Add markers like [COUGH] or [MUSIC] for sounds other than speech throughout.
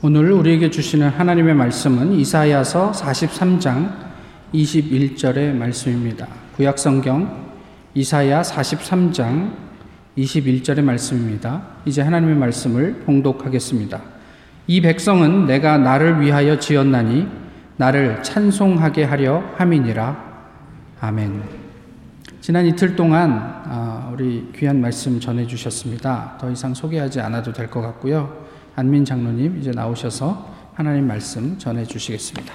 오늘 우리에게 주시는 하나님의 말씀은 이사야서 43장 21절의 말씀입니다. 구약 성경 이사야 43장 21절의 말씀입니다. 이제 하나님의 말씀을 봉독하겠습니다. 이 백성은 내가 나를 위하여 지었나니 나를 찬송하게 하려 함이니라. 아멘. 지난 이틀 동안 아, 우리 귀한 말씀 전해 주셨습니다. 더 이상 소개하지 않아도 될 것 같고요. 안민 장로님 이제 나오셔서 하나님 말씀 전해 주시겠습니다.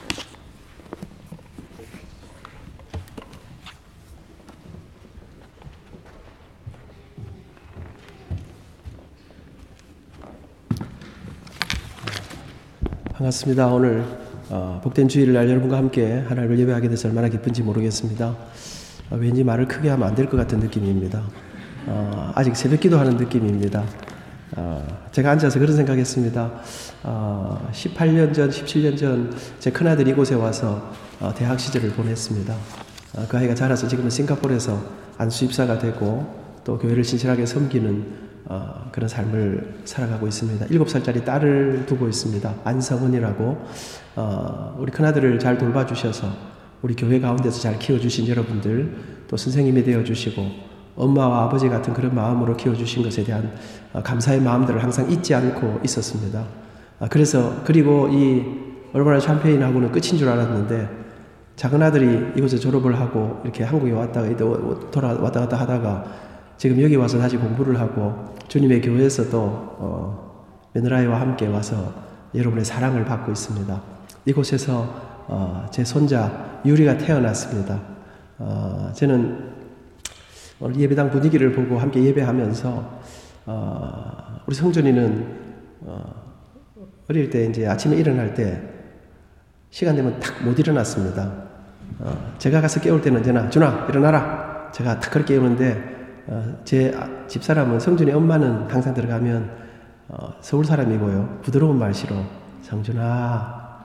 반갑습니다. 오늘 어, 복된 주일을 날 여러분과 함께 하나님을 예배하게 돼서 얼마나 기쁜지 모르겠습니다. 어, 왠지 말을 크게 하면 안 될 것 같은 느낌입니다. 어, 아직 새벽 기도 하는 느낌입니다. 어, 제가 앉아서 그런 생각했습니다. 어, 18년 전, 17년 전 제 큰아들이 이곳에 와서 어, 대학 시절을 보냈습니다. 어, 그 아이가 자라서 지금은 싱가포르에서 안수입사가 되고 또 교회를 신실하게 섬기는 어, 그런 삶을 살아가고 있습니다. 7살짜리 딸을 두고 있습니다. 안성은이라고 어, 우리 큰아들을 잘 돌봐주셔서 우리 교회 가운데서 잘 키워주신 여러분들 또 선생님이 되어주시고 엄마와 아버지 같은 그런 마음으로 키워주신 것에 대한 어, 감사의 마음들을 항상 잊지 않고 있었습니다. 아, 그래서 그리고 이 얼마나 샴페인하고는 끝인 줄 알았는데 작은 아들이 이곳에 졸업을 하고 이렇게 한국에 왔다가 돌아 왔다 갔다 하다가 지금 여기 와서 다시 공부를 하고 주님의 교회에서 또 어, 며느라이와 함께 와서 여러분의 사랑을 받고 있습니다. 이곳에서 어, 제 손자 유리가 태어났습니다. 어, 저는 오늘 예배당 분위기를 보고 함께 예배하면서 어, 우리 성준이는 어, 어릴 때 이제 아침에 일어날 때 시간 되면 탁 못 일어났습니다. 어, 제가 가서 깨울 때는 언제나 준아 일어나라. 제가 탁 그렇게 깨우는데 어, 제 집사람은 성준이 엄마는 항상 들어가면 어, 서울 사람이고요. 부드러운 말씨로 성준아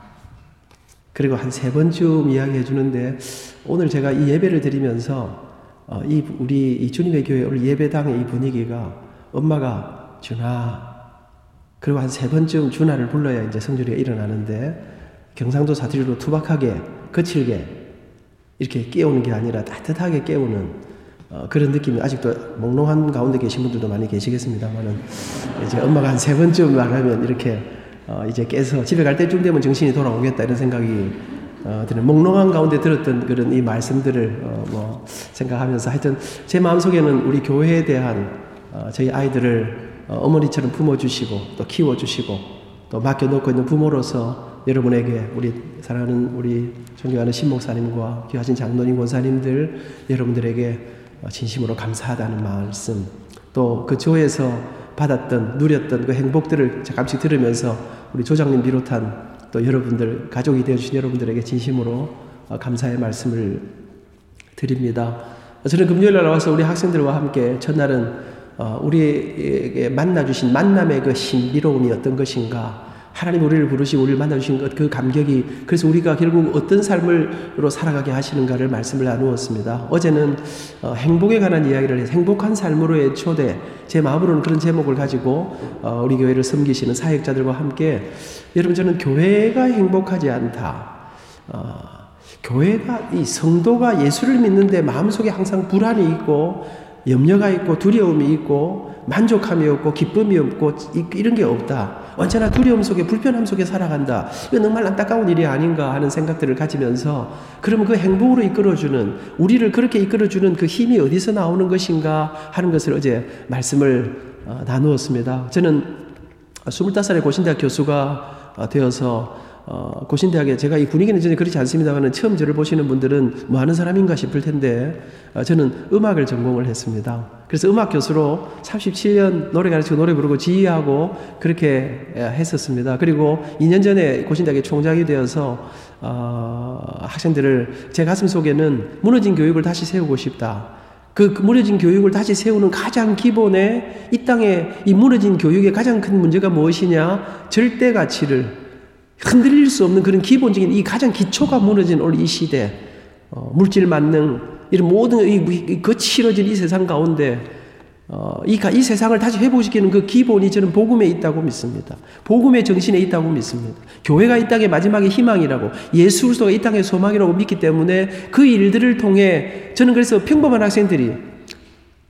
그리고 한 세 번쯤 이야기해 주는데 오늘 제가 이 예배를 드리면서 어, 이 우리 이 주님의 교회 오늘 예배당의 이 분위기가 엄마가 준아 그리고 한 세 번쯤 준아를 불러야 이제 성준이가 일어나는데 경상도 사투리로 투박하게 거칠게 이렇게 깨우는 게 아니라 따뜻하게 깨우는 어, 그런 느낌이 아직도 몽롱한 가운데 계신 분들도 많이 계시겠습니다만은 이제 엄마가 한 세 번쯤 말하면 이렇게 어, 이제 깨서 집에 갈 때쯤 되면 정신이 돌아오겠다 이런 생각이 어, 드는 몽롱한 가운데 들었던 그런 이 말씀들을 어, 뭐 생각하면서 하여튼 제 마음속에는 우리 교회에 대한 어, 저희 아이들을 어, 어머니처럼 품어주시고 또 키워주시고 또 맡겨놓고 있는 부모로서 여러분에게 우리 사랑하는 우리 존경하는 신목사님과 귀하신 장로님 권사님들 여러분들에게 어, 진심으로 감사하다는 말씀. 또그 교회에서 받았던 누렸던 그 행복들을 잠깐씩 들으면서 우리 조장님 비롯한 또 여러분들 가족이 되어 주신 여러분들에게 진심으로 어, 감사의 말씀을 드립니다. 저는 금요일 날 나와서 우리 학생들과 함께 첫날은 어, 우리에게 만나 주신 만남의 그 신비로움이 어떤 것인가 하나님 우리를 부르시고 우리를 만나주신 것, 그 감격이, 그래서 우리가 결국 어떤 삶으로 살아가게 하시는가를 말씀을 나누었습니다. 어제는 어, 행복에 관한 이야기를 해서 행복한 삶으로의 초대, 제 마음으로는 그런 제목을 가지고 어, 우리 교회를 섬기시는 사역자들과 함께 여러분 저는 교회가 행복하지 않다. 어, 교회가 이 성도가 예수를 믿는데 마음속에 항상 불안이 있고 염려가 있고 두려움이 있고 만족함이 없고 기쁨이 없고 이런 게 없다. 언제나 두려움 속에 불편함 속에 살아간다. 이거 정말 안타까운 일이 아닌가 하는 생각들을 가지면서 그러면 그 행복으로 이끌어주는 우리를 그렇게 이끌어주는 그 힘이 어디서 나오는 것인가 하는 것을 어제 말씀을 어, 나누었습니다. 저는 25살의 고신대학 교수가 어, 되어서 어, 고신대학에 제가 이 분위기는 전혀 그렇지 않습니다만 처음 저를 보시는 분들은 뭐 하는 사람인가 싶을 텐데 어, 저는 음악을 전공을 했습니다. 그래서 음악 교수로 37년 노래 가르치고 노래 부르고 지휘하고 그렇게 했었습니다. 그리고 2년 전에 고신대학의 총장이 되어서 어, 학생들을 제 가슴 속에는 무너진 교육을 다시 세우고 싶다. 그, 그 무너진 교육을 다시 세우는 가장 기본에 이 땅에 이 무너진 교육의 가장 큰 문제가 무엇이냐? 절대 가치를 흔들릴 수 없는 그런 기본적인 이 가장 기초가 무너진 오늘 이 시대, 어, 물질 만능, 이런 모든 이, 이 거칠어진 이 세상 가운데 어, 이, 이 세상을 다시 회복시키는 그 기본이 저는 복음에 있다고 믿습니다. 복음의 정신에 있다고 믿습니다. 교회가 이 땅의 마지막의 희망이라고 예수 그리스도가 이 땅의 소망이라고 믿기 때문에 그 일들을 통해 저는 그래서 평범한 학생들이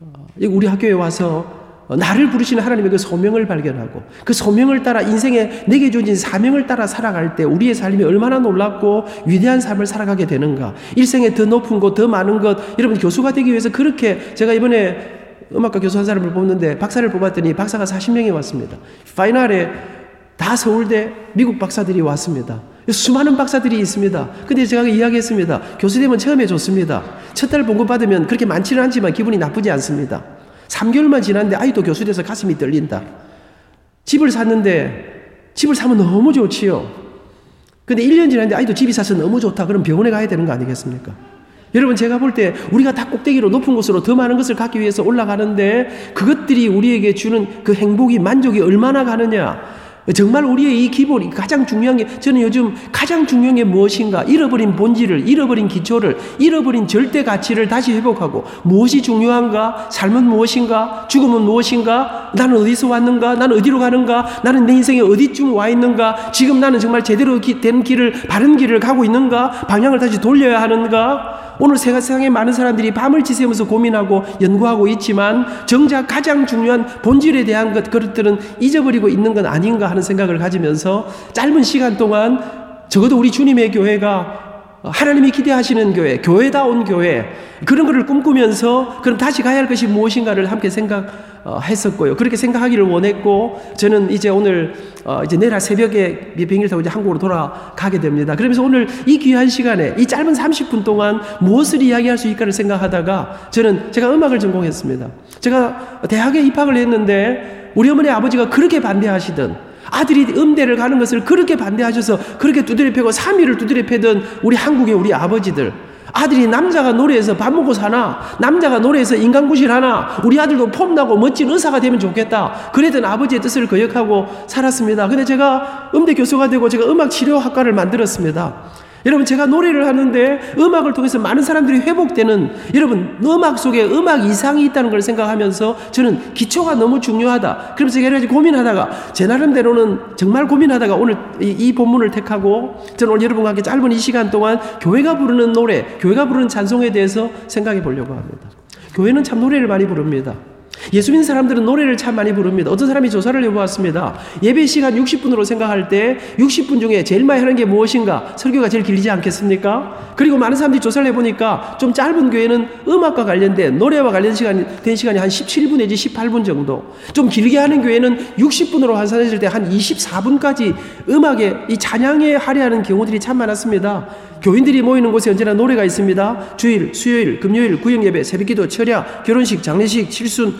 어, 우리 학교에 와서 나를 부르시는 하나님의 그 소명을 발견하고 그 소명을 따라 인생에 내게 주어진 사명을 따라 살아갈 때 우리의 삶이 얼마나 놀랍고 위대한 삶을 살아가게 되는가. 일생에 더 높은 것, 더 많은 것. 여러분 교수가 되기 위해서 그렇게 제가 이번에 음악과 교수 한 사람을 뽑는데 박사를 뽑았더니 박사가 40명이 왔습니다. 파이널에 다 서울대 미국 박사들이 왔습니다. 수많은 박사들이 있습니다. 근데 제가 이야기했습니다. 교수 되면 처음에 좋습니다. 첫 달 봉급 받으면 그렇게 많지는 않지만 기분이 나쁘지 않습니다. 3개월만 지났는데 아이도 교수 돼서 가슴이 떨린다. 집을 샀는데 집을 사면 너무 좋지요. 근데 1년 지났는데 아이도 집이 사서 너무 좋다. 그럼 병원에 가야 되는 거 아니겠습니까? 여러분 제가 볼 때 우리가 다 꼭대기로 높은 곳으로 더 많은 것을 갖기 위해서 올라가는데 그것들이 우리에게 주는 그 행복이 만족이 얼마나 가느냐 정말 우리의 이 기본이 가장 중요한 게 저는 요즘 가장 중요한 게 무엇인가? 잃어버린 본질을 잃어버린 기초를 잃어버린 절대 가치를 다시 회복하고 무엇이 중요한가? 삶은 무엇인가? 죽음은 무엇인가? 나는 어디서 왔는가? 나는 어디로 가는가? 나는 내 인생에 어디쯤 와 있는가? 지금 나는 정말 제대로 된 길을 바른 길을 가고 있는가? 방향을 다시 돌려야 하는가 오늘 세상에 많은 사람들이 밤을 지새면서 고민하고 연구하고 있지만 정작 가장 중요한 본질에 대한 것 그것들은 잊어버리고 있는 건 아닌가 하는 생각을 가지면서 짧은 시간 동안 적어도 우리 주님의 교회가 하나님이 기대하시는 교회, 교회다운 교회, 그런 것을 꿈꾸면서 그럼 다시 가야 할 것이 무엇인가를 함께 생각했었고요. 그렇게 생각하기를 원했고, 저는 이제 오늘, 어, 이제 내일 새벽에 비행기를 타고 이제 한국으로 돌아가게 됩니다. 그러면서 오늘 이 귀한 시간에, 이 짧은 30분 동안 무엇을 이야기할 수 있을까를 생각하다가 저는 제가 음악을 전공했습니다. 제가 대학에 입학을 했는데 우리 어머니 아버지가 그렇게 반대하시던 아들이 음대를 가는 것을 그렇게 반대하셔서 그렇게 두드려 패고 3일을 두드려 패던 우리 한국의 우리 아버지들. 아들이 남자가 노래해서 밥 먹고 사나? 남자가 노래해서 인간구실 하나? 우리 아들도 폼나고 멋진 의사가 되면 좋겠다. 그랬던 아버지의 뜻을 거역하고 살았습니다. 근데 제가 음대 교수가 되고 제가 음악 치료학과를 만들었습니다. 여러분 제가 노래를 하는데 음악을 통해서 많은 사람들이 회복되는 여러분 음악 속에 음악 이상이 있다는 걸 생각하면서 저는 기초가 너무 중요하다. 그러면서 여러 가지 고민하다가 제 나름대로는 정말 고민하다가 오늘 이, 이 본문을 택하고 저는 오늘 여러분과 함께 짧은 이 시간 동안 교회가 부르는 노래, 교회가 부르는 찬송에 대해서 생각해 보려고 합니다. 교회는 참 노래를 많이 부릅니다. 예수 믿는 사람들은 노래를 참 많이 부릅니다. 어떤 사람이 조사를 해보았습니다. 예배 시간 60분으로 생각할 때 60분 중에 제일 많이 하는 게 무엇인가? 설교가 제일 길지 않겠습니까? 그리고 많은 사람들이 조사를 해보니까 좀 짧은 교회는 음악과 관련된 노래와 관련 시간이 된 시간이 한 17분 내지 18분 정도. 좀 길게 하는 교회는 60분으로 환산했을 때 한 24분까지 음악에 이 찬양에 할애하는 경우들이 참 많았습니다. 교인들이 모이는 곳에 언제나 노래가 있습니다. 주일, 수요일, 금요일, 구역 예배, 새벽 기도, 철야, 결혼식, 장례식, 칠순,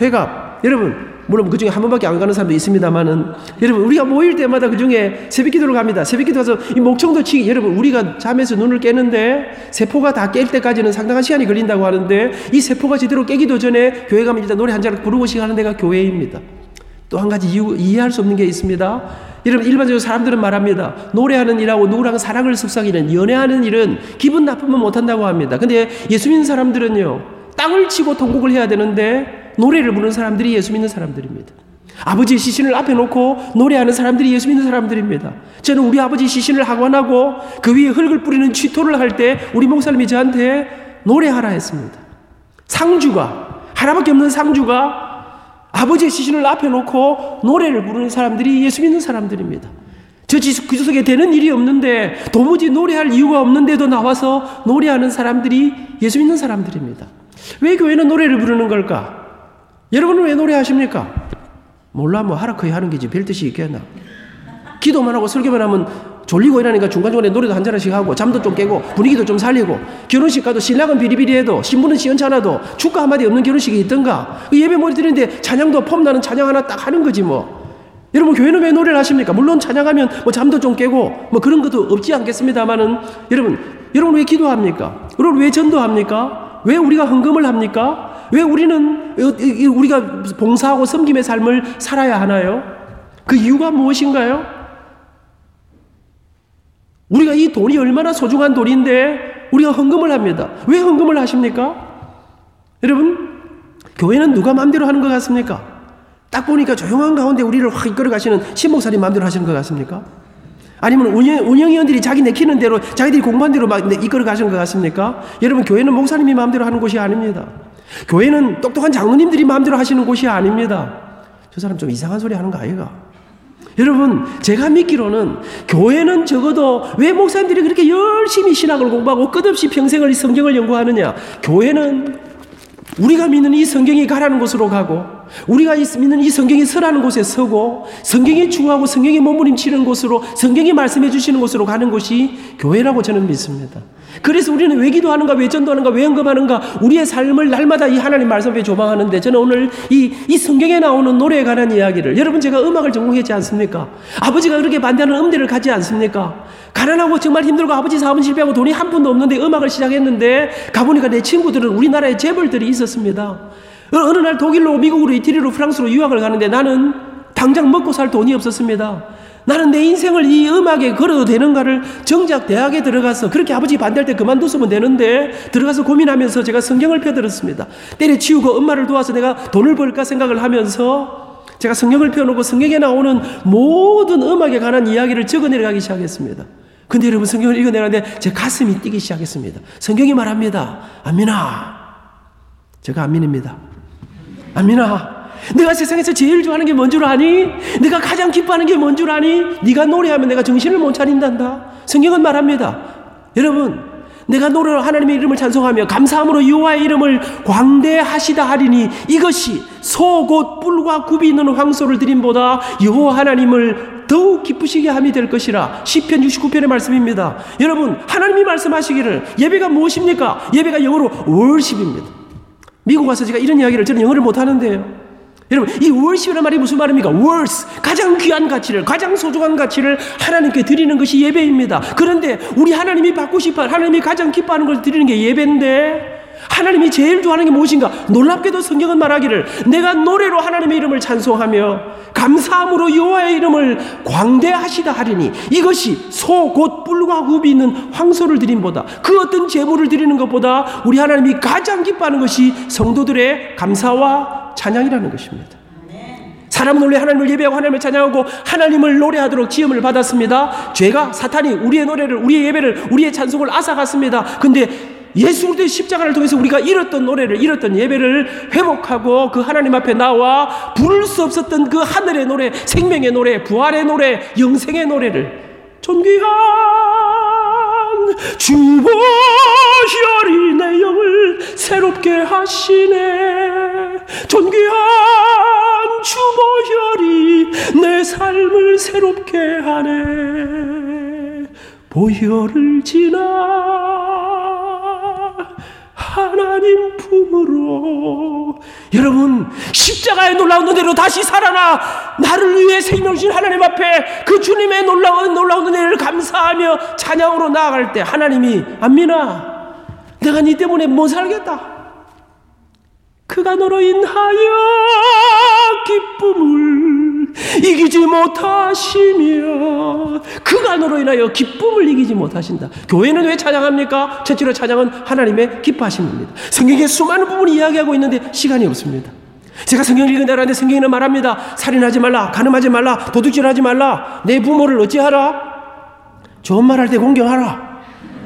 회갑. 여러분, 물론 그 중에 한 번밖에 안 가는 사람도 있습니다만은 여러분 우리가 모일 때마다 그 중에 새벽기도를 갑니다. 새벽기도 가서 이 목청도 치기 여러분 우리가 잠에서 눈을 깨는데 세포가 다 깰 때까지는 상당한 시간이 걸린다고 하는데 이 세포가 제대로 깨기도 전에 교회 가면 일단 노래 한 잔을 부르고 시작하는 데가 교회입니다. 또 한 가지 이유, 이해할 수 없는 게 있습니다. 여러분 일반적으로 사람들은 말합니다. 노래하는 일하고 누구랑 사랑을 습삭이는 연애하는 일은 기분 나쁘면 못한다고 합니다. 근데 예수 믿는 사람들은요. 땅을 치고 통곡을 해야 되는데 노래를 부르는 사람들이 예수 믿는 사람들입니다. 아버지의 시신을 앞에 놓고 노래하는 사람들이 예수 믿는 사람들입니다. 저는 우리 아버지 시신을 학원하고 그 위에 흙을 뿌리는 취토를 할 때 우리 목사님이 저한테 노래하라 했습니다. 상주가 하나밖에 없는 상주가 아버지의 시신을 앞에 놓고 노래를 부르는 사람들이 예수 믿는 사람들입니다. 저 구석에 되는 일이 없는데 도무지 노래할 이유가 없는데도 나와서 노래하는 사람들이 예수 믿는 사람들입니다. 왜 교회는 노래를 부르는 걸까? 여러분은 왜 노래하십니까? 몰라 뭐 하라 커야 하는 게지 별 뜻이 있겠나? 기도만 하고 설교만 하면 졸리고 이러니까 중간중간에 노래도 한 잔씩 하고 잠도 좀 깨고 분위기도 좀 살리고 결혼식 가도 신랑은 비리비리해도 신부는 시원찮아도 축가 한마디 없는 결혼식이 있던가 그 예배 머리 드리는데 찬양도 폼나는 찬양 하나 딱 하는 거지 뭐 여러분 교회는 왜 노래를 하십니까? 물론 찬양하면 뭐 잠도 좀 깨고 뭐 그런 것도 없지 않겠습니다만은 여러분 여러분 왜 기도합니까? 여러분 왜 전도합니까? 왜 우리가 헌금을 합니까? 왜 우리는 우리가 봉사하고 섬김의 삶을 살아야 하나요? 그 이유가 무엇인가요? 우리가 이 돈이 얼마나 소중한 돈인데 우리가 헌금을 합니다. 왜 헌금을 하십니까? 여러분, 교회는 누가 마음대로 하는 것 같습니까? 딱 보니까 조용한 가운데 우리를 확 이끌어 가시는 신목사님 마음대로 하시는 것 같습니까? 아니면 운영, 운영위원들이 자기 내키는 대로 자기들이 공부한 대로 막 이끌어 가시는 것 같습니까? 여러분 교회는 목사님이 마음대로 하는 곳이 아닙니다. 교회는 똑똑한 장로님들이 마음대로 하시는 곳이 아닙니다. 저 사람 좀 이상한 소리 하는 거 아이가? 여러분, 제가 믿기로는 교회는 적어도 왜 목사님들이 그렇게 열심히 신학을 공부하고 끝없이 평생을 이 성경을 연구하느냐? 교회는 우리가 믿는 이 성경이 가라는 곳으로 가고 우리가 믿는 이 성경이 서라는 곳에 서고 성경이 중하고 성경이 몸부림치는 곳으로 성경이 말씀해 주시는 곳으로 가는 곳이 교회라고 저는 믿습니다. 그래서 우리는 왜 기도하는가, 왜 전도하는가, 왜 언급하는가, 우리의 삶을 날마다 이 하나님 말씀에 조망하는데 저는 오늘 이, 이 성경에 나오는 노래에 관한 이야기를 여러분 제가 음악을 전공했지 않습니까? 아버지가 그렇게 반대하는 음대를 가지 않습니까? 가난하고 정말 힘들고 아버지 사업은 실패하고 돈이 한 푼도 없는데 음악을 시작했는데 가보니까 내 친구들은 우리나라에 재벌들이 있었습니다. 어느 날 독일로 미국으로 이태리로 프랑스로 유학을 가는데 나는 당장 먹고 살 돈이 없었습니다. 나는 내 인생을 이 음악에 걸어도 되는가를 정작 대학에 들어가서 그렇게 아버지 반대할 때 그만뒀으면 되는데 들어가서 고민하면서 제가 성경을 펴들었습니다. 때려치우고 엄마를 도와서 내가 돈을 벌까 생각을 하면서 제가 성경을 펴놓고 성경에 나오는 모든 음악에 관한 이야기를 적어 내려가기 시작했습니다. 근데 여러분 성경을 읽어내는데 제 가슴이 뛰기 시작했습니다. 성경이 말합니다. 아미나. 제가 아민입니다. 아미나. 내가 세상에서 제일 좋아하는 게 뭔 줄 아니? 내가 가장 기뻐하는 게 뭔 줄 아니? 네가 노래하면 내가 정신을 못 차린단다. 성경은 말합니다. 여러분, 내가 노래로 하나님의 이름을 찬송하며 감사함으로 여호와의 이름을 광대하시다 하리니 이것이 소곧 뿔과 굽이 있는 황소를 드림보다 여호와 하나님을 더욱 기쁘시게 함이 될 것이라 시편 69편의 말씀입니다. 여러분 하나님이 말씀하시기를 예배가 무엇입니까? 예배가 영어로 월십입니다. 미국 와서 제가 이런 이야기를 저는 영어를 못 하는데요. 여러분, 이 월십이라는 말이 무슨 말입니까? 월스. 가장 귀한 가치를, 가장 소중한 가치를 하나님께 드리는 것이 예배입니다. 그런데 우리 하나님이 받고 싶어 하나님이 가장 기뻐하는 걸 드리는 게 예배인데, 하나님이 제일 좋아하는 게 무엇인가? 놀랍게도 성경은 말하기를 내가 노래로 하나님의 이름을 찬송하며 감사함으로 여호와의 이름을 광대하시다 하리니 이것이 소 곧 뿔과 굽이 있는 황소를 드림보다 그 어떤 제물을 드리는 것보다 우리 하나님이 가장 기뻐하는 것이 성도들의 감사와 찬양이라는 것입니다. 사람은 원래 하나님을 예배하고 하나님을 찬양하고 하나님을 노래하도록 지음을 받았습니다. 죄가 사탄이 우리의 노래를 우리의 예배를 우리의 찬송을 앗아갔습니다. 근데 예수 그리스도의 십자가를 통해서 우리가 잃었던 노래를 잃었던 예배를 회복하고 그 하나님 앞에 나와 부를 수 없었던 그 하늘의 노래, 생명의 노래, 부활의 노래, 영생의 노래를 존귀한 주보혈이 내 영을 새롭게 하시네. 존귀한 주보혈이 내 삶을 새롭게 하네. 보혈을 지나 하나님 품으로. 여러분 십자가의 놀라운 은혜로 다시 살아나 나를 위해 생명 주신 하나님 앞에 그 주님의 놀라운 놀라운 은혜를 감사하며 찬양으로 나아갈 때 하나님이 안미나 내가 네 때문에 못 살겠다. 그가 너로 인하여 기쁨을 이기지 못하시며 그가 너로 인하여 기쁨을 이기지 못하신다. 교회는 왜 찬양합니까? 첫째로 찬양은 하나님의 기뻐하심입니다. 성경에 수많은 부분이 이야기하고 있는데 시간이 없습니다. 제가 성경을 읽은 하는데 성경에는 말합니다. 살인하지 말라, 가늠하지 말라, 도둑질하지 말라, 내 부모를 어찌하라? 좋은 말 할 때 공경하라.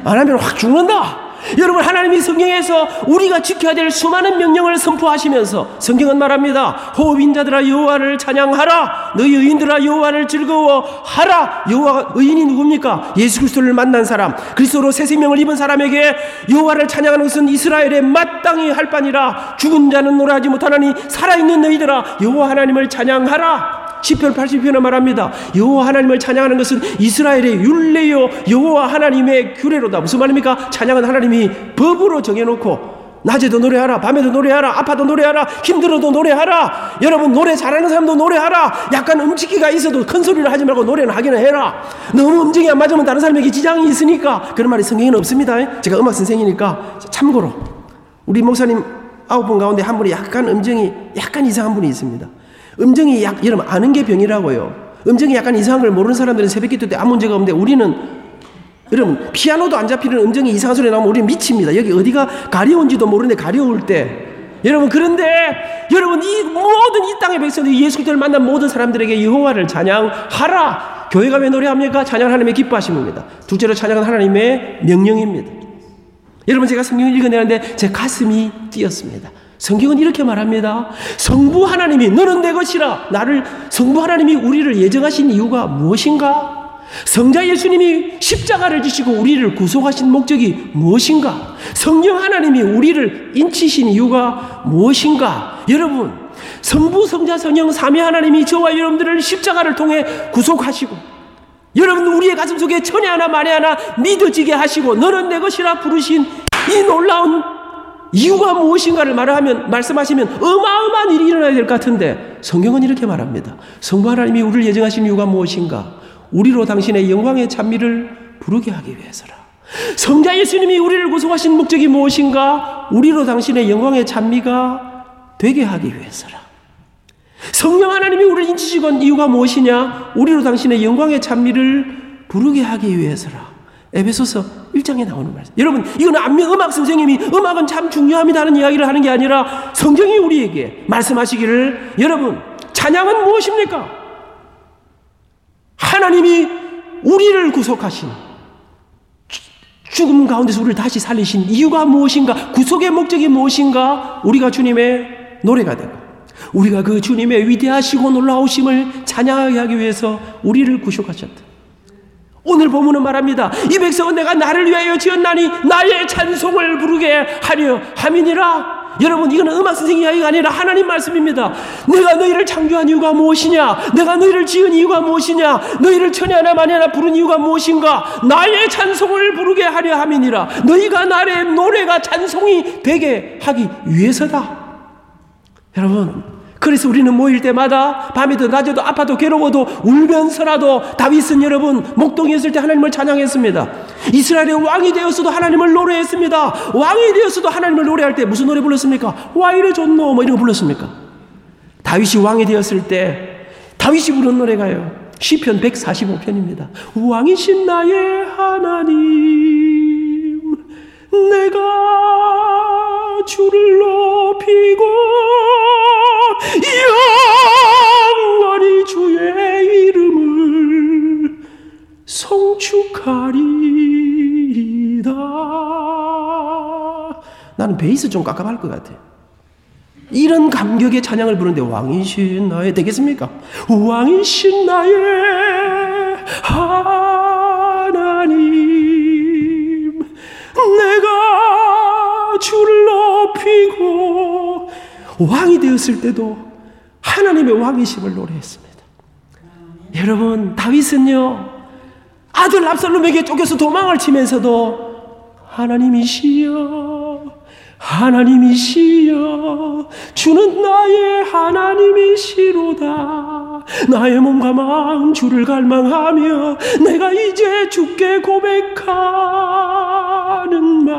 안 하면 확 죽는다. 여러분 하나님이 성경에서 우리가 지켜야 될 수많은 명령을 선포하시면서 성경은 말합니다. 호흡인 자들아 여호와를 찬양하라. 너희 의인들아 여호와를 즐거워하라. 여호와 의인이 누굽니까? 예수 그리스도를 만난 사람, 그리스도로 새 생명을 입은 사람에게 여호와를 찬양하는 것은 이스라엘의 마땅히 할 바니라. 죽은 자는 노래하지 못하나니 살아 있는 너희들아 여호와 하나님을 찬양하라. 10편 80편에 말합니다. 여호와 하나님을 찬양하는 것은 이스라엘의 율례요 여호와 하나님의 규례로다. 무슨 말입니까? 찬양은 하나님이 법으로 정해놓고 낮에도 노래하라, 밤에도 노래하라, 아파도 노래하라, 힘들어도 노래하라. 여러분 노래 잘하는 사람도 노래하라. 약간 음치기가 있어도 큰 소리를 하지 말고 노래는 하기는 해라. 너무 음정이 안 맞으면 다른 사람에게 지장이 있으니까 그런 말이 성경에는 없습니다. 제가 음악 선생이니까 참고로 우리 목사님 아홉 분 가운데 한 분이 약간 음정이 약간 이상한 분이 있습니다. 음정이 약, 여러분, 아는 게 병이라고요. 음정이 약간 이상한 걸 모르는 사람들은 새벽 기도 때 아무 문제가 없는데 우리는 여러분, 피아노도 안 잡히는 음정이 이상한 소리 나오면 우리는 미칩니다. 여기 어디가 가려운지도 모르는데 가려울 때 여러분 그런데 여러분 이 모든 이 땅의 백성들이 예수 그리스도를 만난 모든 사람들에게 여호와를 찬양하라. 교회가 왜 노래합니까? 찬양 하나님의 기뻐하심입니다. 둘째로 찬양은 하나님의 명령입니다. 여러분 제가 성경을 읽어내는데 제 가슴이 뛰었습니다. 성경은 이렇게 말합니다. 성부 하나님이 너는 내 것이라 나를 성부 하나님이 우리를 예정하신 이유가 무엇인가? 성자 예수님이 십자가를 지시고 우리를 구속하신 목적이 무엇인가? 성령 하나님이 우리를 인치신 이유가 무엇인가? 여러분, 성부, 성자, 성령, 삼위 하나님이 저와 여러분들을 십자가를 통해 구속하시고 여러분 우리의 가슴 속에 천에 하나 만에 하나 믿어지게 하시고 너는 내 것이라 부르신 이 놀라운 이유가 무엇인가를 말하면 말씀하시면 어마어마한 일이 일어나야 될 것 같은데 성경은 이렇게 말합니다. 성부 하나님이 우리를 예정하신 이유가 무엇인가? 우리로 당신의 영광의 찬미를 부르게 하기 위해서라. 성자 예수님이 우리를 구속하신 목적이 무엇인가? 우리로 당신의 영광의 찬미가 되게 하기 위해서라. 성령 하나님이 우리를 인치시건 이유가 무엇이냐? 우리로 당신의 영광의 찬미를 부르게 하기 위해서라. 에베소서 1장에 나오는 말씀. 여러분, 이건 안명 음악 선생님이 음악은 참 중요합니다는 이야기를 하는 게 아니라 성경이 우리에게 말씀하시기를 여러분, 찬양은 무엇입니까? 하나님이 우리를 구속하신 죽음 가운데서 우리를 다시 살리신 이유가 무엇인가? 구속의 목적이 무엇인가? 우리가 주님의 노래가 되고 우리가 그 주님의 위대하시고 놀라우심을 찬양하게 하기 위해서 우리를 구속하셨다. 오늘 보문은 말합니다. 이 백성은 내가 나를 위하여 지었나니 나의 찬송을 부르게 하려 함이니라. 여러분 이거는 음악 선생 이야기가 아니라 하나님 말씀입니다. 내가 너희를 창조한 이유가 무엇이냐? 내가 너희를 지은 이유가 무엇이냐? 너희를 천에 하나 만에 하나 부른 이유가 무엇인가? 나의 찬송을 부르게 하려 함이니라. 너희가 나의 노래가 찬송이 되게 하기 위해서다. 여러분 그래서 우리는 모일 때마다 밤에도 낮에도 아파도 괴로워도 울면서라도 다윗은 여러분 목동에 있을 때 하나님을 찬양했습니다. 이스라엘의 왕이 되었어도 하나님을 노래했습니다. 왕이 되었어도 하나님을 노래할 때 무슨 노래 불렀습니까? 와이르 존노 뭐 이런 거 불렀습니까? 다윗이 왕이 되었을 때 다윗이 부른 노래가요. 시편 145편입니다. 왕이신 나의 하나님 내가 주를 높이고 영원히 주의 이름을 성축하리이다. 나는 베이스 좀 깝깝할 것 같아. 이런 감격의 찬양을 부르는데 왕이신 나의 되겠습니까? 왕이신 나의 하 왕이 되었을 때도 하나님의 왕이심을 노래했습니다. 여러분, 다윗은요, 아들 압살롬에게 쫓겨서 도망을 치면서도 하나님이시여, 하나님이시여, 주는 나의 하나님이시로다. 나의 몸과 마음 주를 갈망하며 내가 이제 주께 고백하는 말.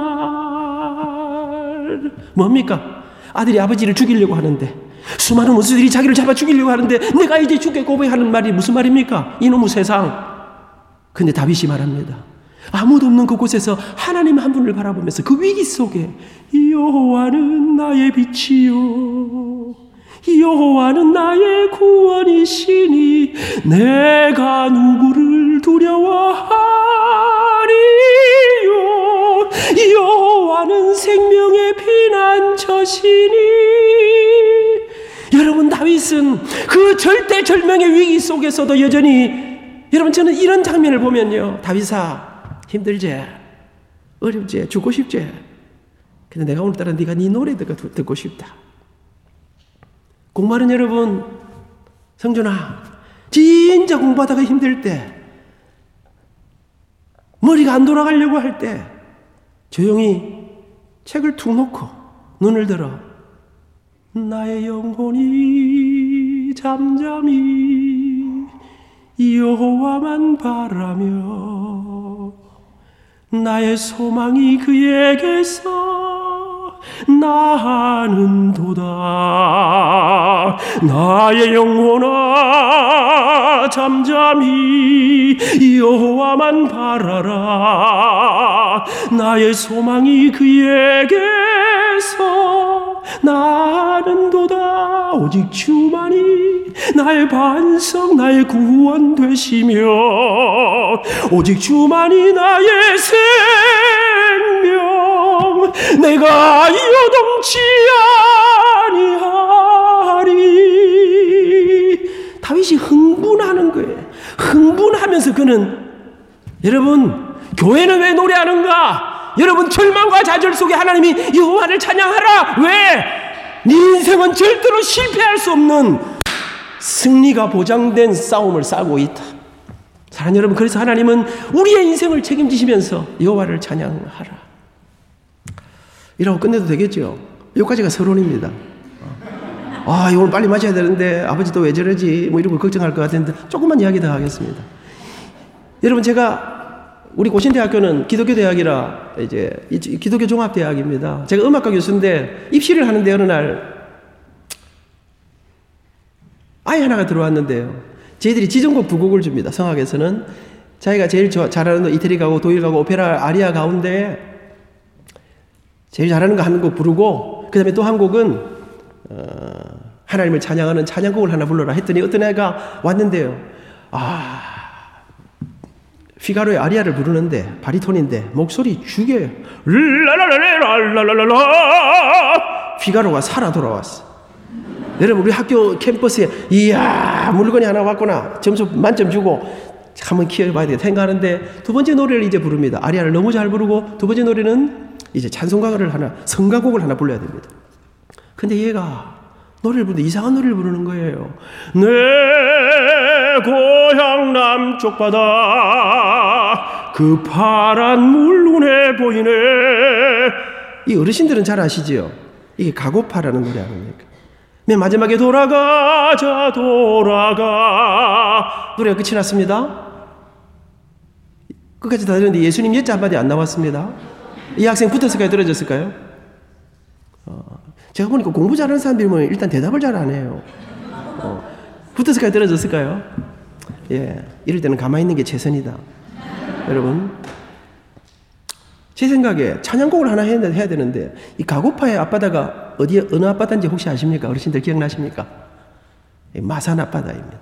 뭡니까? 아들이 아버지를 죽이려고 하는데 수많은 원수들이 자기를 잡아 죽이려고 하는데 내가 이제 죽게 고백하는 말이 무슨 말입니까? 이놈의 세상. 근데 다윗이 말합니다. 아무도 없는 그곳에서 하나님 한 분을 바라보면서 그 위기 속에 여호와는 나의 빛이요 여호와는 나의 구원이시니 내가 누구를 두려워하리요 여호와는 생명의 피난처시니 여러분 다윗은 그 절대 절명의 위기 속에서도 여전히 여러분 저는 이런 장면을 보면요. 다윗아 힘들지? 어렵지? 죽고 싶지? 근데 내가 오늘따라 네가 네 노래 듣고, 듣고 싶다. 공부하는 여러분 성준아 진짜 공부하다가 힘들 때 머리가 안 돌아가려고 할 때 조용히 책을 툭 놓고 눈을 들어. 나의 영혼이 잠잠히 여호와만 바라며 나의 소망이 그에게서 나는 도다. 나의 영혼아 잠잠히 여호와만 바라라. 나의 소망이 그에게서 나는 도다. 오직 주만이 나의 반석 나의 구원 되시며 오직 주만이 나의 생명 내가 요동치 아니하리. 다윗이 흥분하는 거예요. 흥분하면서 그는 여러분 교회는 왜 노래하는가? 여러분 절망과 좌절 속에 하나님이 여호와를 찬양하라. 왜? 네 인생은 절대로 실패할 수 없는 승리가 보장된 싸움을 싸고 있다. 사랑하는 여러분 그래서 하나님은 우리의 인생을 책임지시면서 여호와를 찬양하라 이라고 끝내도 되겠죠 여기까지가 서론입니다 아 이걸 빨리 마셔야 되는데 아버지 또 왜 저러지 뭐 이런 거 걱정할 것 같은데 조금만 이야기 더 하겠습니다 여러분 제가 우리 고신대학교는 기독교 대학이라 이제 기독교 종합대학입니다. 제가 음악과 교수인데 입시를 하는데 어느 날 아이 하나가 들어왔는데요. 저희들이 지정곡 두 곡을 줍니다. 성악에서는 자기가 제일 잘하는 이태리 가고 독일 가고 오페라 아리아 가운데 제일 잘하는 거 한 곡 부르고 그 다음에 또 한 곡은 어, 하나님을 찬양하는 찬양곡을 하나 불러라 했더니 어떤 애가 왔는데요. 아 피가로의 아리아를 부르는데 바리톤인데 목소리 죽여요. 랄랄랄랄랄랄랄라 피가로가 살아 돌아왔어. 여러분 우리 학교 캠퍼스에 이야 물건이 하나 왔구나 점수 만점 주고 한번 키워봐야 돼 생각하는데 두 번째 노래를 이제 부릅니다. 아리아를 너무 잘 부르고 두 번째 노래는 이제 찬송가를 하나 성가곡을 하나 불러야 됩니다. 근데 얘가 노래를 부르는데 이상한 노래를 부르는 거예요. 내 고향 남쪽 바다 그 파란 물 눈에 보이네. 이 어르신들은 잘 아시지요? 이게 가고파라는 노래 아닙니까? 맨 마지막에 돌아가자 돌아가 노래가 끝이 났습니다. 끝까지 다 들었는데 예수님 예자 한마디 안 나왔습니다. 이 학생 붙었을까요? 떨어졌을까요? 어, 제가 보니까 공부 잘하는 사람들이면 일단 대답을 잘 안 해요. 어, 붙었을까요? 떨어졌을까요? 예, 이럴 때는 가만히 있는 게 최선이다. 여러분, 제 생각에 찬양곡을 하나 해야, 해야 되는데 이 가고파의 앞바다가 어디 어느 앞바다인지 혹시 아십니까? 어르신들 기억나십니까? 마산 앞바다입니다.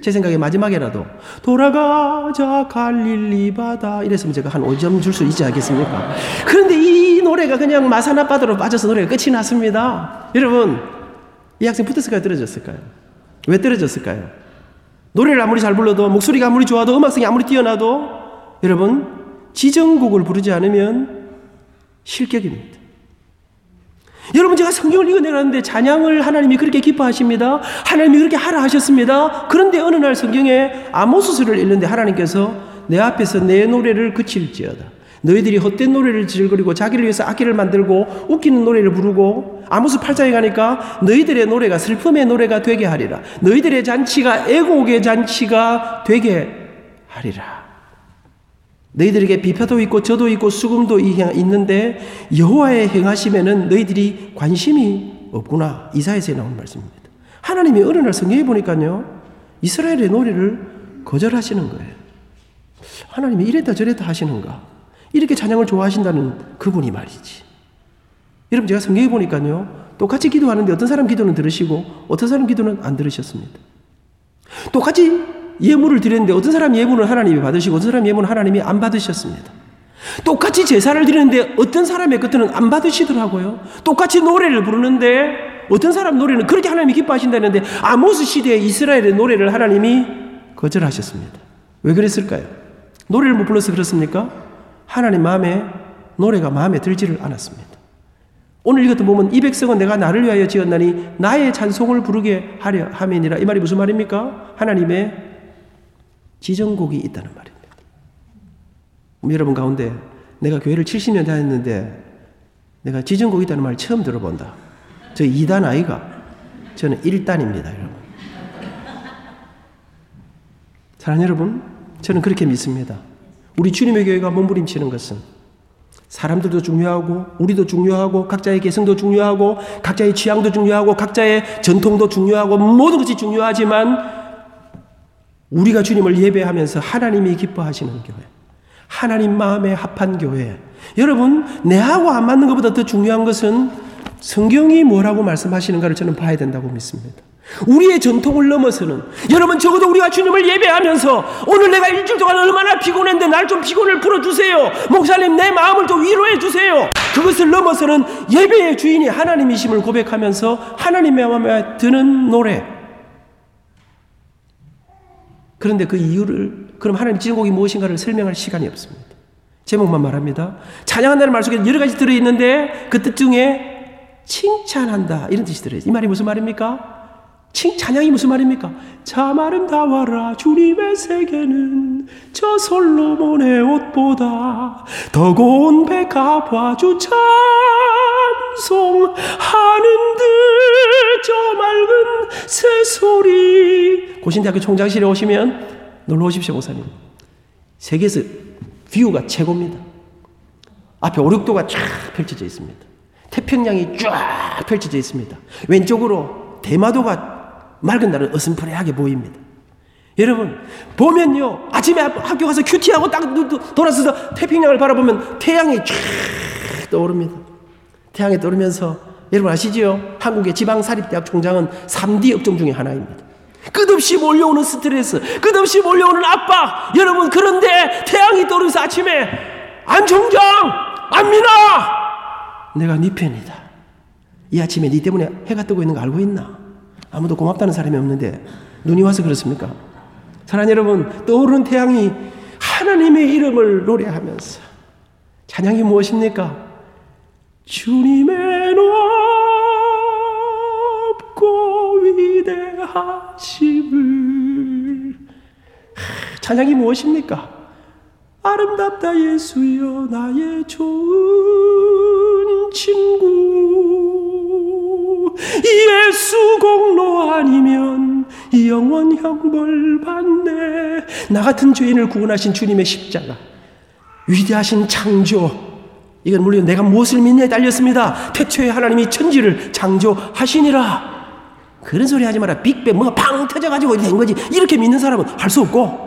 제 생각에 마지막에라도 돌아가자 갈릴리 바다 이랬으면 제가 한 5점 줄 수 있지 않겠습니까? 그런데 이 노래가 그냥 마산 앞바다로 빠져서 노래가 끝이 났습니다. 여러분 이 학생 붙었을까요? 떨어졌을까요? 왜 떨어졌을까요? 노래를 아무리 잘 불러도 목소리가 아무리 좋아도 음악성이 아무리 뛰어나도 여러분 지정곡을 부르지 않으면 실격입니다. 여러분 제가 성경을 읽어내렸는데 찬양을 하나님이 그렇게 기뻐하십니다. 하나님이 그렇게 하라 하셨습니다. 그런데 어느 날 성경에 아모스서를 읽는데 하나님께서 내 앞에서 내 노래를 그칠지어다. 너희들이 헛된 노래를 즐거리고 자기를 위해서 악기를 만들고 웃기는 노래를 부르고 아모스 8장에 가니까 너희들의 노래가 슬픔의 노래가 되게 하리라. 너희들의 잔치가 애곡의 잔치가 되게 하리라. 너희들에게 비표도 있고 저도 있고 수금도 있는데 여호와의 행하심에는 너희들이 관심이 없구나. 이사에서 나온 말씀입니다. 하나님이 어느 날 성경에 보니까요. 이스라엘의 노래를 거절하시는 거예요. 하나님이 이랬다 저랬다 하시는가? 이렇게 찬양을 좋아하신다는 그분이 말이지. 여러분 제가 성경에 보니까요. 똑같이 기도하는데 어떤 사람 기도는 들으시고 어떤 사람 기도는 안 들으셨습니다. 똑같이 예물을 드렸는데 어떤 사람 예물은 하나님이 받으시고 어떤 사람 예물은 하나님이 안 받으셨습니다. 똑같이 제사를 드리는데 어떤 사람의 것들은 안 받으시더라고요. 똑같이 노래를 부르는데 어떤 사람 노래는 그렇게 하나님이 기뻐하신다는데 아모스 시대의 이스라엘의 노래를 하나님이 거절하셨습니다. 왜 그랬을까요? 노래를 못 불러서 그렇습니까? 하나님 마음에 노래가 마음에 들지를 않았습니다. 오늘 이것도 보면 이 백성은 내가 나를 위하여 지었나니 나의 찬송을 부르게 하려 함이니라. 이 말이 무슨 말입니까? 하나님의 지정곡이 있다는 말입니다. 여러분 가운데 내가 교회를 70년 다녔는데 내가 지정곡이 있다는 말 처음 들어본다. 저 2단 아이가 저는 1단입니다, 여러분. 사랑 여러분, 저는 그렇게 믿습니다. 우리 주님의 교회가 몸부림치는 것은 사람들도 중요하고 우리도 중요하고 각자의 개성도 중요하고 각자의 취향도 중요하고 각자의 전통도 중요하고 모든 것이 중요하지만 우리가 주님을 예배하면서 하나님이 기뻐하시는 교회. 하나님 마음에 합한 교회. 여러분, 내하고 안 맞는 것보다 더 중요한 것은 성경이 뭐라고 말씀하시는가를 저는 봐야 된다고 믿습니다. 우리의 전통을 넘어서는 여러분 적어도 우리가 주님을 예배하면서 오늘 내가 일주일 동안 얼마나 피곤했는데 날 좀 피곤을 풀어주세요. 목사님 내 마음을 좀 위로해 주세요. 그것을 넘어서는 예배의 주인이 하나님이심을 고백하면서 하나님의 마음에 드는 노래. 그런데 그 이유를 그럼 하나님 지정곡이 무엇인가를 설명할 시간이 없습니다. 제목만 말합니다. 찬양한다는 말 속에 여러 가지 들어 있는데 그 뜻 중에 칭찬한다 이런 뜻이 들어 있어요. 이 말이 무슨 말입니까? 칭, 찬양이 무슨 말입니까? 참 아름다워라 주님의 세계는 저 솔로몬의 옷보다 더 고운 백합화 주 찬송하는 듯 저 맑은 새소리. 고신대학교 총장실에 오시면 놀러 오십시오 목사님. 세계에서 뷰가 최고입니다. 앞에 오륙도가 쫙 펼쳐져 있습니다. 태평양이 쫙 펼쳐져 있습니다. 왼쪽으로 대마도가 맑은 날은 어슴푸레하게 보입니다. 여러분 보면요 아침에 학교 가서 큐티하고 딱 돌아서서 태평양을 바라보면 태양이 쫙 떠오릅니다. 태양이 떠오르면서 여러분 아시지요? 한국의 지방사립대학 총장은 3D 업종 중에 하나입니다. 끝없이 몰려오는 스트레스, 끝없이 몰려오는 압박. 여러분 그런데 태양이 떠오르면서 아침에 안 총장, 안민아, 내가 네 편이다. 이 아침에 네 때문에 해가 뜨고 있는 거 알고 있나? 아무도 고맙다는 사람이 없는데 눈이 와서 그렇습니까? 사랑하는 여러분, 떠오르는 태양이 하나님의 이름을 노래하면서 찬양이 무엇입니까? 주님의 높고 하심을. 찬양이 무엇입니까? 아름답다 예수여 나의 좋은 친구. 예수 공로 아니면 영원 형벌 받네. 나 같은 죄인을 구원하신 주님의 십자가. 위대하신 창조. 이건 물론 내가 무엇을 믿냐에 달렸습니다. 태초에 하나님이 천지를 창조하시니라 그런 소리 하지 마라 빅뱅 뭐가 팡 터져가지고 된 거지 이렇게 믿는 사람은 할 수 없고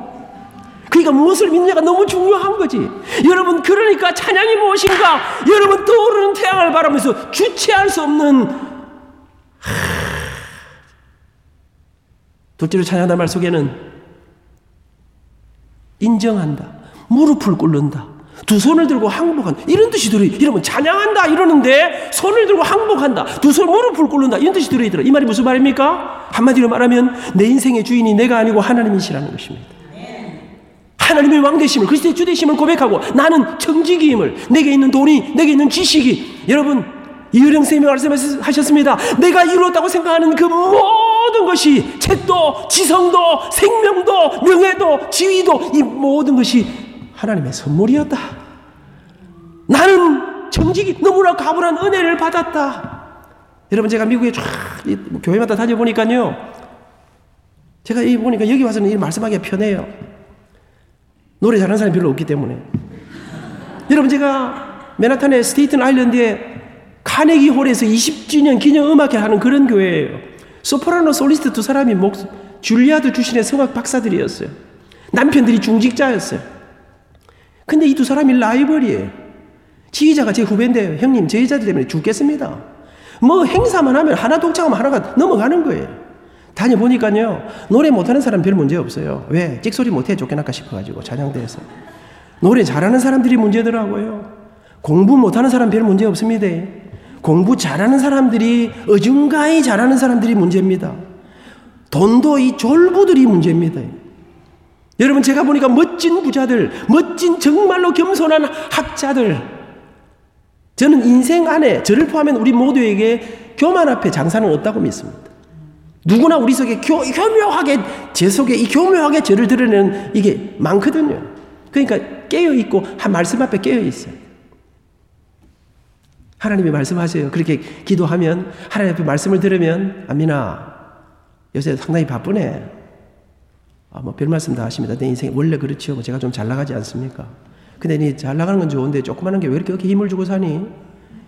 그러니까 무엇을 믿느냐가 너무 중요한 거지. 여러분, 그러니까 찬양이 무엇인가? 여러분, 떠오르는 태양을 바라면서 주체할 수 없는, 둘째로 찬양한 말 속에는 인정한다. 무릎을 꿇는다. 두 손을 들고 항복한다. 이런 뜻이 들어. 여러분, 찬양한다 이러는데 손을 들고 항복한다. 두 손 무릎을 꿇는다. 이런 뜻이 들어있더라. 이 말이 무슨 말입니까? 한마디로 말하면 내 인생의 주인이 내가 아니고 하나님이시라는 것입니다. 하나님의 왕되심을 그리스도의 주되심을 고백하고 나는 청지기임을 내게 있는 돈이 내게 있는 지식이 여러분 이유령 선생님이 말씀하셨습니다. 내가 이루었다고 생각하는 그 모든 것이 책도 지성도 생명도 명예도 지위도 이 모든 것이 하나님의 선물이었다. 나는 정직이 너무나 가분한 은혜를 받았다. 여러분 제가 미국에 쫙 교회마다 다녀보니까요. 제가 이 보니까 여기 와서는 이 말씀하기가 편해요. 노래 잘하는 사람이 별로 없기 때문에. 여러분 제가 맨하탄의 스테이튼 아일랜드에 카네기 홀에서 20주년 기념 음악회 하는 그런 교회예요. 소프라노 솔리스트 두 사람이 목 줄리아드 출신의 성악 박사들이었어요. 남편들이 중직자였어요. 근데 이 두 사람이 라이벌이에요. 지휘자가 제 후배인데 형님 제 여자들 때문에 죽겠습니다. 뭐 행사만 하면 하나 동창하면 하나가 넘어가는 거예요. 다녀보니까요, 노래 못하는 사람 별 문제 없어요. 왜? 찍소리 못해 쫓겨날까 싶어가지고, 찬양대에서. 노래 잘하는 사람들이 문제더라고요. 공부 못하는 사람 별 문제 없습니다. 공부 잘하는 사람들이, 어중가히 잘하는 사람들이 문제입니다. 돈도 이 졸부들이 문제입니다. 여러분, 제가 보니까 멋진 부자들, 멋진 정말로 겸손한 학자들, 저는 인생 안에 저를 포함한 우리 모두에게 교만 앞에 장사는 없다고 믿습니다. 누구나 우리 속에 교, 교묘하게 제 속에 이 교묘하게 저를 드러내는 이게 많거든요. 그러니까 깨어 있고 한 말씀 앞에 깨어 있어요. 하나님이 말씀하세요. 그렇게 기도하면 하나님 앞에 말씀을 들으면 아미나 요새 상당히 바쁘네. 아, 뭐 별 말씀 다 하십니다. 내 인생이 원래 그렇지요. 뭐 제가 좀 잘 나가지 않습니까? 근데 니 잘 나가는 건 좋은데 조그마한 게왜 이렇게 힘을 주고 사니?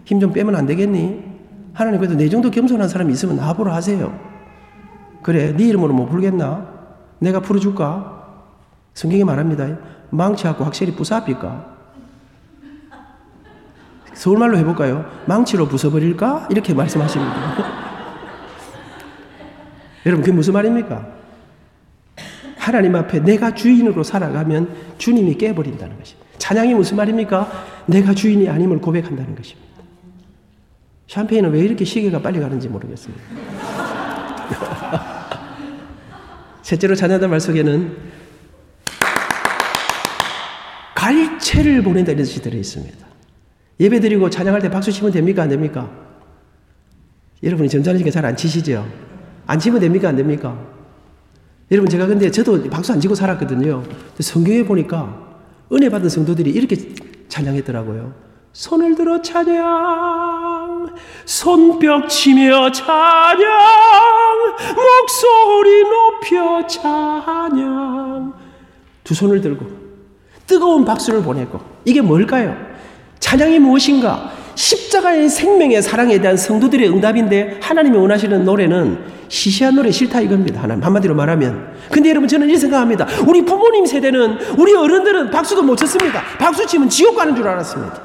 힘 좀 빼면 안 되겠니? 하나님 그래도 내 정도 겸손한 사람이 있으면 나보러 하세요. 그래, 네 이름으로 못 풀겠나? 내가 풀어줄까? 성경이 말합니다. 망치하고 확실히 부사합니까? 서울말로 해볼까요? 망치로 부숴버릴까? 이렇게 말씀하십니다. [LAUGHS] 여러분, 그게 무슨 말입니까? 하나님 앞에 내가 주인으로 살아가면 주님이 깨버린다는 것입니다. 찬양이 무슨 말입니까? 내가 주인이 아님을 고백한다는 것입니다. 샴페인은 왜 이렇게 시계가 빨리 가는지 모르겠습니다. [LAUGHS] 셋째로 찬양단 말 속에는 갈채를 보낸다 이런 뜻이 들어 있습니다. 예배 드리고 찬양할 때 박수 치면 됩니까? 안 됩니까? 여러분이 점잖으니까 잘 안 치시죠? 안 치면 됩니까? 안 됩니까? 여러분 제가 근데 저도 박수 안 치고 살았거든요. 성경에 보니까 은혜 받은 성도들이 이렇게 찬양했더라고요. 손을 들어 찬양, 손뼉 치며 찬양, 목소리 높여 찬양. 두 손을 들고 뜨거운 박수를 보내고 이게 뭘까요? 찬양이 무엇인가? 십자가의 생명의 사랑에 대한 성도들의 응답인데 하나님이 원하시는 노래는 시시한 노래 싫다 이겁니다. 하나님 한마디로 말하면. 근데 여러분 저는 이렇게 생각합니다. 우리 부모님 세대는 우리 어른들은 박수도 못 쳤습니다. 박수 치면 지옥 가는 줄 알았습니다.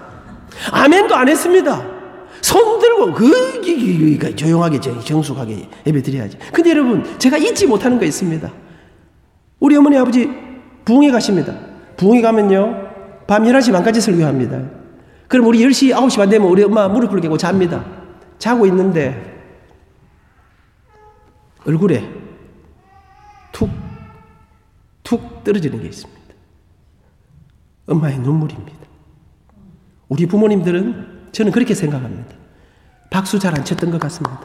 아멘도 안 했습니다. 손 들고 그, 그, 그, 조용하게 정숙하게 예배 드려야지. 근데 여러분 제가 잊지 못하는 거 있습니다. 우리 어머니 아버지 부흥회 가십니다. 부흥회 가면요 밤 11시 반까지 설교합니다. 그럼 우리 10시 9시 반 되면 우리 엄마 무릎을 깨고 잡니다. 자고 있는데 얼굴에 툭, 툭 떨어지는 게 있습니다. 엄마의 눈물입니다. 우리 부모님들은 저는 그렇게 생각합니다. 박수 잘 안 쳤던 것 같습니다.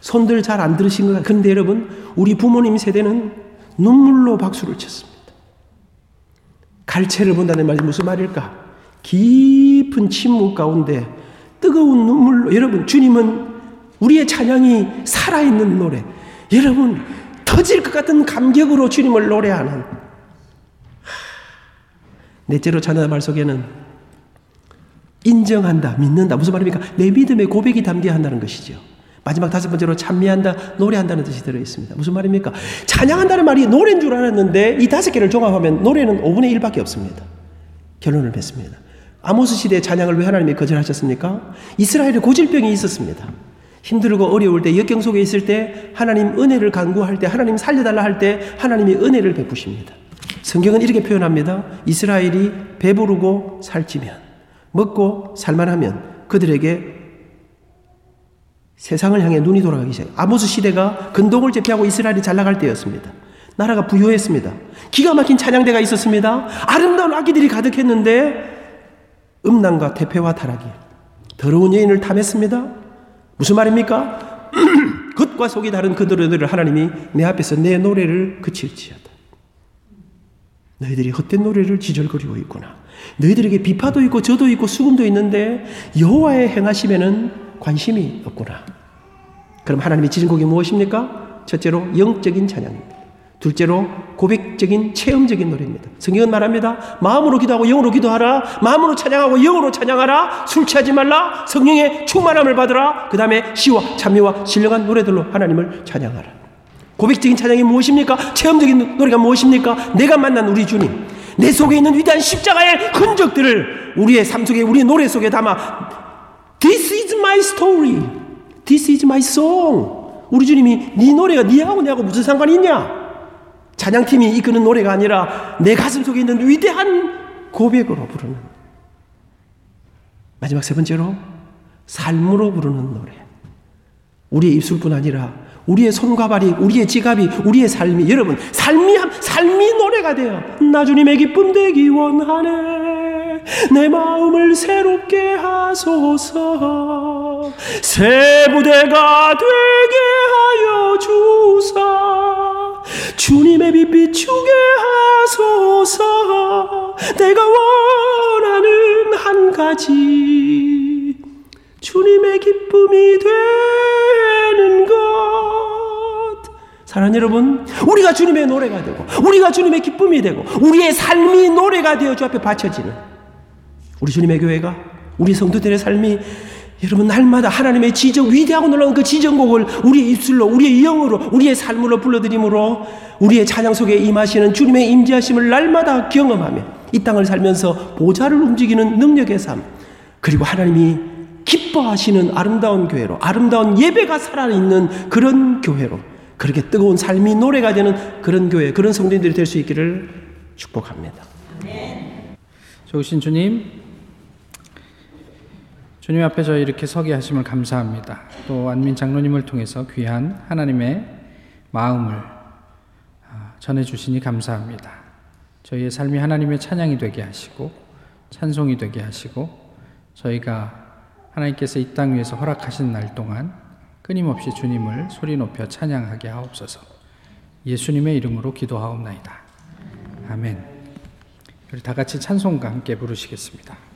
손들 잘 안 들으신 것 같아요. 그런데 여러분, 우리 부모님 세대는 눈물로 박수를 쳤습니다. 갈채를 본다는 말이 무슨 말일까? 깊은 침묵 가운데 뜨거운 눈물로, 여러분, 주님은 우리의 찬양이 살아있는 노래, 여러분, 터질 것 같은 감격으로 주님을 노래하는. 넷째로 찬양의 말 속에는 인정한다, 믿는다. 무슨 말입니까? 내 믿음의 고백이 담겨야 한다는 것이죠. 마지막 다섯 번째로 찬미한다, 노래한다는 뜻이 들어 있습니다. 무슨 말입니까? 찬양한다는 말이 노래인 줄 알았는데 이 다섯 개를 종합하면 노래는 5분의 1밖에 없습니다. 결론을 맺습니다. 아모스 시대의 찬양을 왜 하나님이 거절하셨습니까? 이스라엘에 고질병이 있었습니다. 힘들고 어려울 때, 역경 속에 있을 때, 하나님 은혜를 간구할 때, 하나님 살려달라 할 때, 하나님이 은혜를 베푸십니다. 성경은 이렇게 표현합니다. 이스라엘이 배부르고 살찌면, 먹고 살만하면 그들에게 세상을 향해 눈이 돌아가기 시작. 아모스 시대가 근동을 제패하고 이스라엘이 잘 나갈 때였습니다. 나라가 부유했습니다. 기가 막힌 찬양대가 있었습니다. 아름다운 악기들이 가득했는데 음란과 태폐와 타락이 더러운 여인을 탐했습니다. 무슨 말입니까? [CLEARS THROAT] 겉과 속이 다른 그 노래들을 하나님이 내 앞에서 내 노래를 그칠지어다. 너희들이 헛된 노래를 지절거리고 있구나. 너희들에게 비파도 있고 저도 있고 수금도 있는데 여호와의 행하심에는 관심이 없구나. 그럼 하나님의 지은 곡이 무엇입니까? 첫째로 영적인 찬양입니다. 둘째로 고백적인 체험적인 노래입니다. 성경은 말합니다. 마음으로 기도하고 영으로 기도하라. 마음으로 찬양하고 영으로 찬양하라. 술 취하지 말라. 성령의 충만함을 받으라. 그 다음에 시와 찬미와 신령한 노래들로 하나님을 찬양하라. 고백적인 찬양이 무엇입니까? 체험적인 노래가 무엇입니까? 내가 만난 우리 주님. 내 속에 있는 위대한 십자가의 흔적들을 우리의 삶 속에, 우리의 노래 속에 담아 This is my story. This is my song. 우리 주님이 네 노래가 네하고 내하고 무슨 상관이 있냐? 찬양팀이 이끄는 노래가 아니라 내 가슴 속에 있는 위대한 고백으로 부르는. 마지막 세 번째로 삶으로 부르는 노래. 우리의 입술뿐 아니라 우리의 손과 발이, 우리의 지갑이, 우리의 삶이, 여러분, 삶이, 삶이 노래가 되어, 나 주님의 기쁨 되기 원하네. 내 마음을 새롭게 하소서. 새 부대가 되게 하여 주사. 주님의 빛 비추게 하소서. 내가 원하는 한 가지. 주님의 기쁨이 되는 것. 사랑하는 여러분, 우리가 주님의 노래가 되고, 우리가 주님의 기쁨이 되고, 우리의 삶이 노래가 되어 주 앞에 바쳐지는 우리 주님의 교회가, 우리 성도들의 삶이 여러분 날마다 하나님의 지정 위대하고 놀라운 그 지정곡을 우리의 입술로 우리의 영으로 우리의 삶으로 불러드림으로 우리의 찬양 속에 임하시는 주님의 임재하심을 날마다 경험하며 이 땅을 살면서 보좌를 움직이는 능력의 삶 그리고 하나님이 기뻐하시는 아름다운 교회로 아름다운 예배가 살아있는 그런 교회로 그렇게 뜨거운 삶이 노래가 되는 그런 교회 그런 성도들이 될 수 있기를 축복합니다. 좋으신 주님, 주님 앞에 저 이렇게 서게 하심을 감사합니다. 또 안민 장로님을 통해서 귀한 하나님의 마음을 아, 전해 주시니 감사합니다. 저희의 삶이 하나님의 찬양이 되게 하시고 찬송이 되게 하시고 저희가 하나님께서 이 땅 위에서 허락하신 날 동안 끊임없이 주님을 소리 높여 찬양하게 하옵소서. 예수님의 이름으로 기도하옵나이다. 아멘. 우리 다 같이 찬송과 함께 부르시겠습니다.